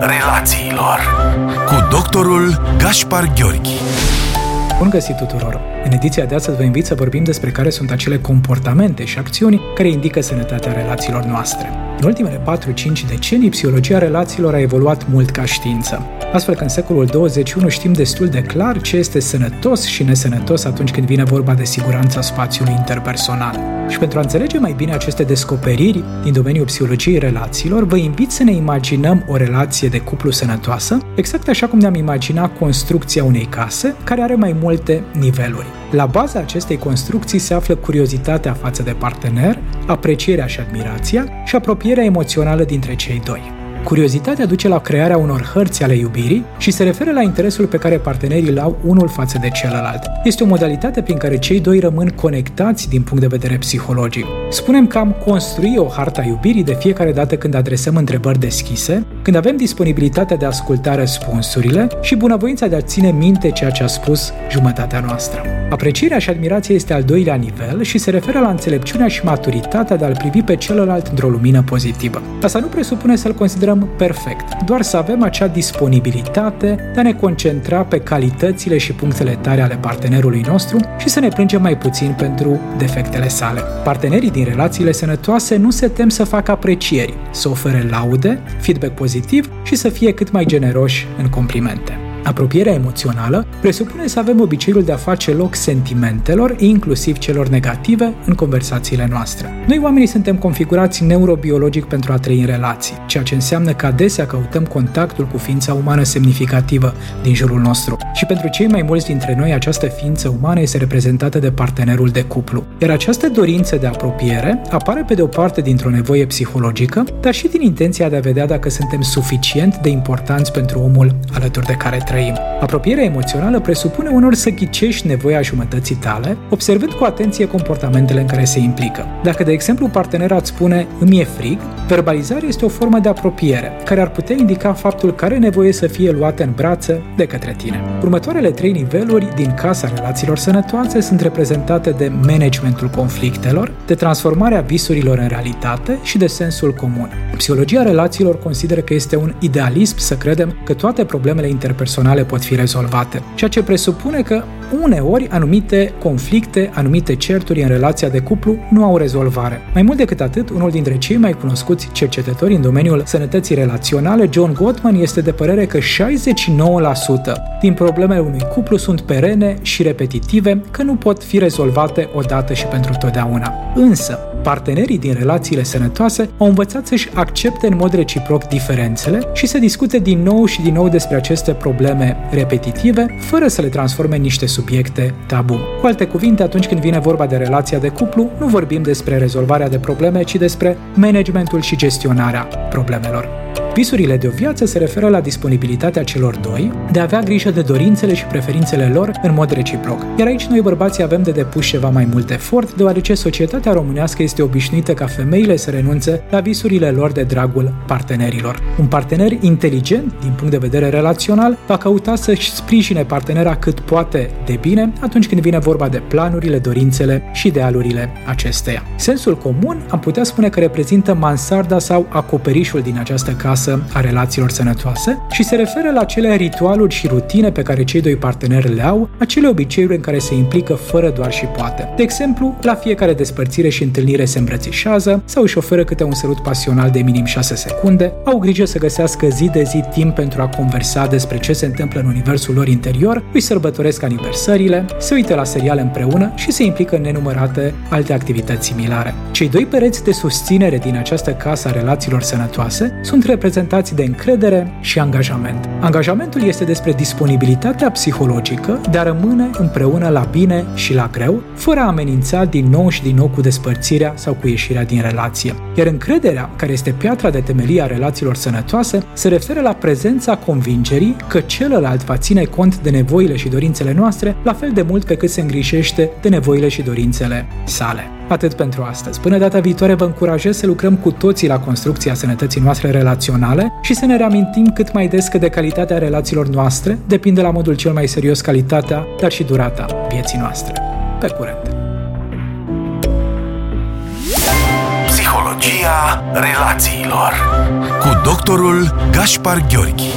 relațiilor cu doctorul Gaspar Gheorghi. Bun găsit tuturor! În ediția de astăzi vă invit să vorbim despre care sunt acele comportamente și acțiuni care indică sănătatea relațiilor noastre. În ultimele 4-5 decenii, psihologia relațiilor a evoluat mult ca știință. Astfel că în secolul 21 știm destul de clar ce este sănătos și nesănătos atunci când vine vorba de siguranța spațiului interpersonal. Și pentru a înțelege mai bine aceste descoperiri din domeniul psihologiei relațiilor, vă invit să ne imaginăm o relație de cuplu sănătoasă, exact așa cum ne-am imaginat construcția unei case, care are mai multe niveluri. La baza acestei construcții se află curiozitatea față de partener, aprecierea și admirația și apropierea emoțională dintre cei doi. Curiozitatea duce la crearea unor hărți ale iubirii și se referă la interesul pe care partenerii îl au unul față de celălalt. Este o modalitate prin care cei doi rămân conectați din punct de vedere psihologic. Spunem că am construit o harta iubirii de fiecare dată când adresăm întrebări deschise, când avem disponibilitatea de a asculta răspunsurile și bunăvoința de a ține minte ceea ce a spus jumătatea noastră. Aprecierea și admirația este al doilea nivel și se referă la înțelepciunea și maturitatea de a-l privi pe celălalt într-o lumină pozitivă. Asta nu presupune să-l considerăm perfect, doar să avem acea disponibilitate de a ne concentra pe calitățile și punctele tare ale partenerului nostru și să ne plângem mai puțin pentru defectele sale. Partenerii din relațiile sănătoase nu se tem să facă aprecieri, să ofere laude, feedback pozitiv și să fie cât mai generoși în complimente. Apropierea emoțională presupune să avem obiceiul de a face loc sentimentelor, inclusiv celor negative, în conversațiile noastre. Noi oamenii suntem configurați neurobiologic pentru a trăi în relații, ceea ce înseamnă că adesea căutăm contactul cu ființa umană semnificativă din jurul nostru. Și pentru cei mai mulți dintre noi, această ființă umană este reprezentată de partenerul de cuplu. Iar această dorință de apropiere apare pe de o parte dintr-o nevoie psihologică, dar și din intenția de a vedea dacă suntem suficient de importanți pentru omul alături de care trăim trăim. Apropierea emoțională presupune unor să ghicești nevoia jumătății tale, observând cu atenție comportamentele în care se implică. Dacă, de exemplu, partenera îți spune îmi e frig, verbalizarea este o formă de apropiere, care ar putea indica faptul că are nevoie să fie luată în brață de către tine. Următoarele trei niveluri din casa relațiilor sănătoase sunt reprezentate de managementul conflictelor, de transformarea visurilor în realitate și de sensul comun. Psihologia relațiilor consideră că este un idealism să credem că toate problemele interpersonale pot fi rezolvate, ceea ce presupune că uneori anumite conflicte, anumite certuri în relația de cuplu nu au rezolvare. Mai mult decât atât, unul dintre cei mai cunoscuți cercetători în domeniul sănătății relaționale, John Gottman, este de părere că 69% din problemele unui cuplu sunt perene și repetitive, că nu pot fi rezolvate odată și pentru totdeauna. Însă, partenerii din relațiile sănătoase au învățat să-și accepte în mod reciproc diferențele și să discute din nou și din nou despre aceste probleme repetitive, fără să le transforme în niște subiecte tabu. Cu alte cuvinte, atunci când vine vorba de relația de cuplu, nu vorbim despre rezolvarea de probleme, ci despre managementul și gestionarea problemelor. Visurile de o viață se referă la disponibilitatea celor doi de a avea grijă de dorințele și preferințele lor în mod reciproc. Iar aici noi bărbații avem de depus ceva mai mult efort, deoarece societatea românească este obișnuită ca femeile să renunțe la visurile lor de dragul partenerilor. Un partener inteligent din punct de vedere relațional va căuta să-și sprijine partenera cât poate de bine atunci când vine vorba de planurile, dorințele și idealurile acesteia. Sensul comun am putea spune că reprezintă mansarda sau acoperișul din această casă sănătoasă a relațiilor sănătoase și se referă la acele ritualuri și rutine pe care cei doi parteneri le au, acele obiceiuri în care se implică fără doar și poate. De exemplu, la fiecare despărțire și întâlnire se îmbrățișează sau își oferă câte un sărut pasional de minim 6 secunde, au grijă să găsească zi de zi timp pentru a conversa despre ce se întâmplă în universul lor interior, își sărbătoresc aniversările, se uită la seriale împreună și se implică în nenumărate alte activități similare. Cei doi pereți de susținere din această casă a relațiilor sănătoase sunt reprezentați reprezentați de încredere și angajament. Angajamentul este despre disponibilitatea psihologică de a rămâne împreună la bine și la greu, fără a amenința din nou și din nou cu despărțirea sau cu ieșirea din relație. Iar încrederea, care este piatra de temelie a relațiilor sănătoase, se referă la prezența convingerii că celălalt va ține cont de nevoile și dorințele noastre la fel de mult pe cât se îngrișește de nevoile și dorințele sale. Atât pentru astăzi. Până data viitoare vă încurajez să lucrăm cu toții la construcția sănătății noastre relaționale și să ne reamintim cât mai des că de calitatea relațiilor noastre depinde la modul cel mai serios calitatea, dar și durata vieții noastre. Pe curent! Psihologia relațiilor cu doctorul Gaspar Gheorghi.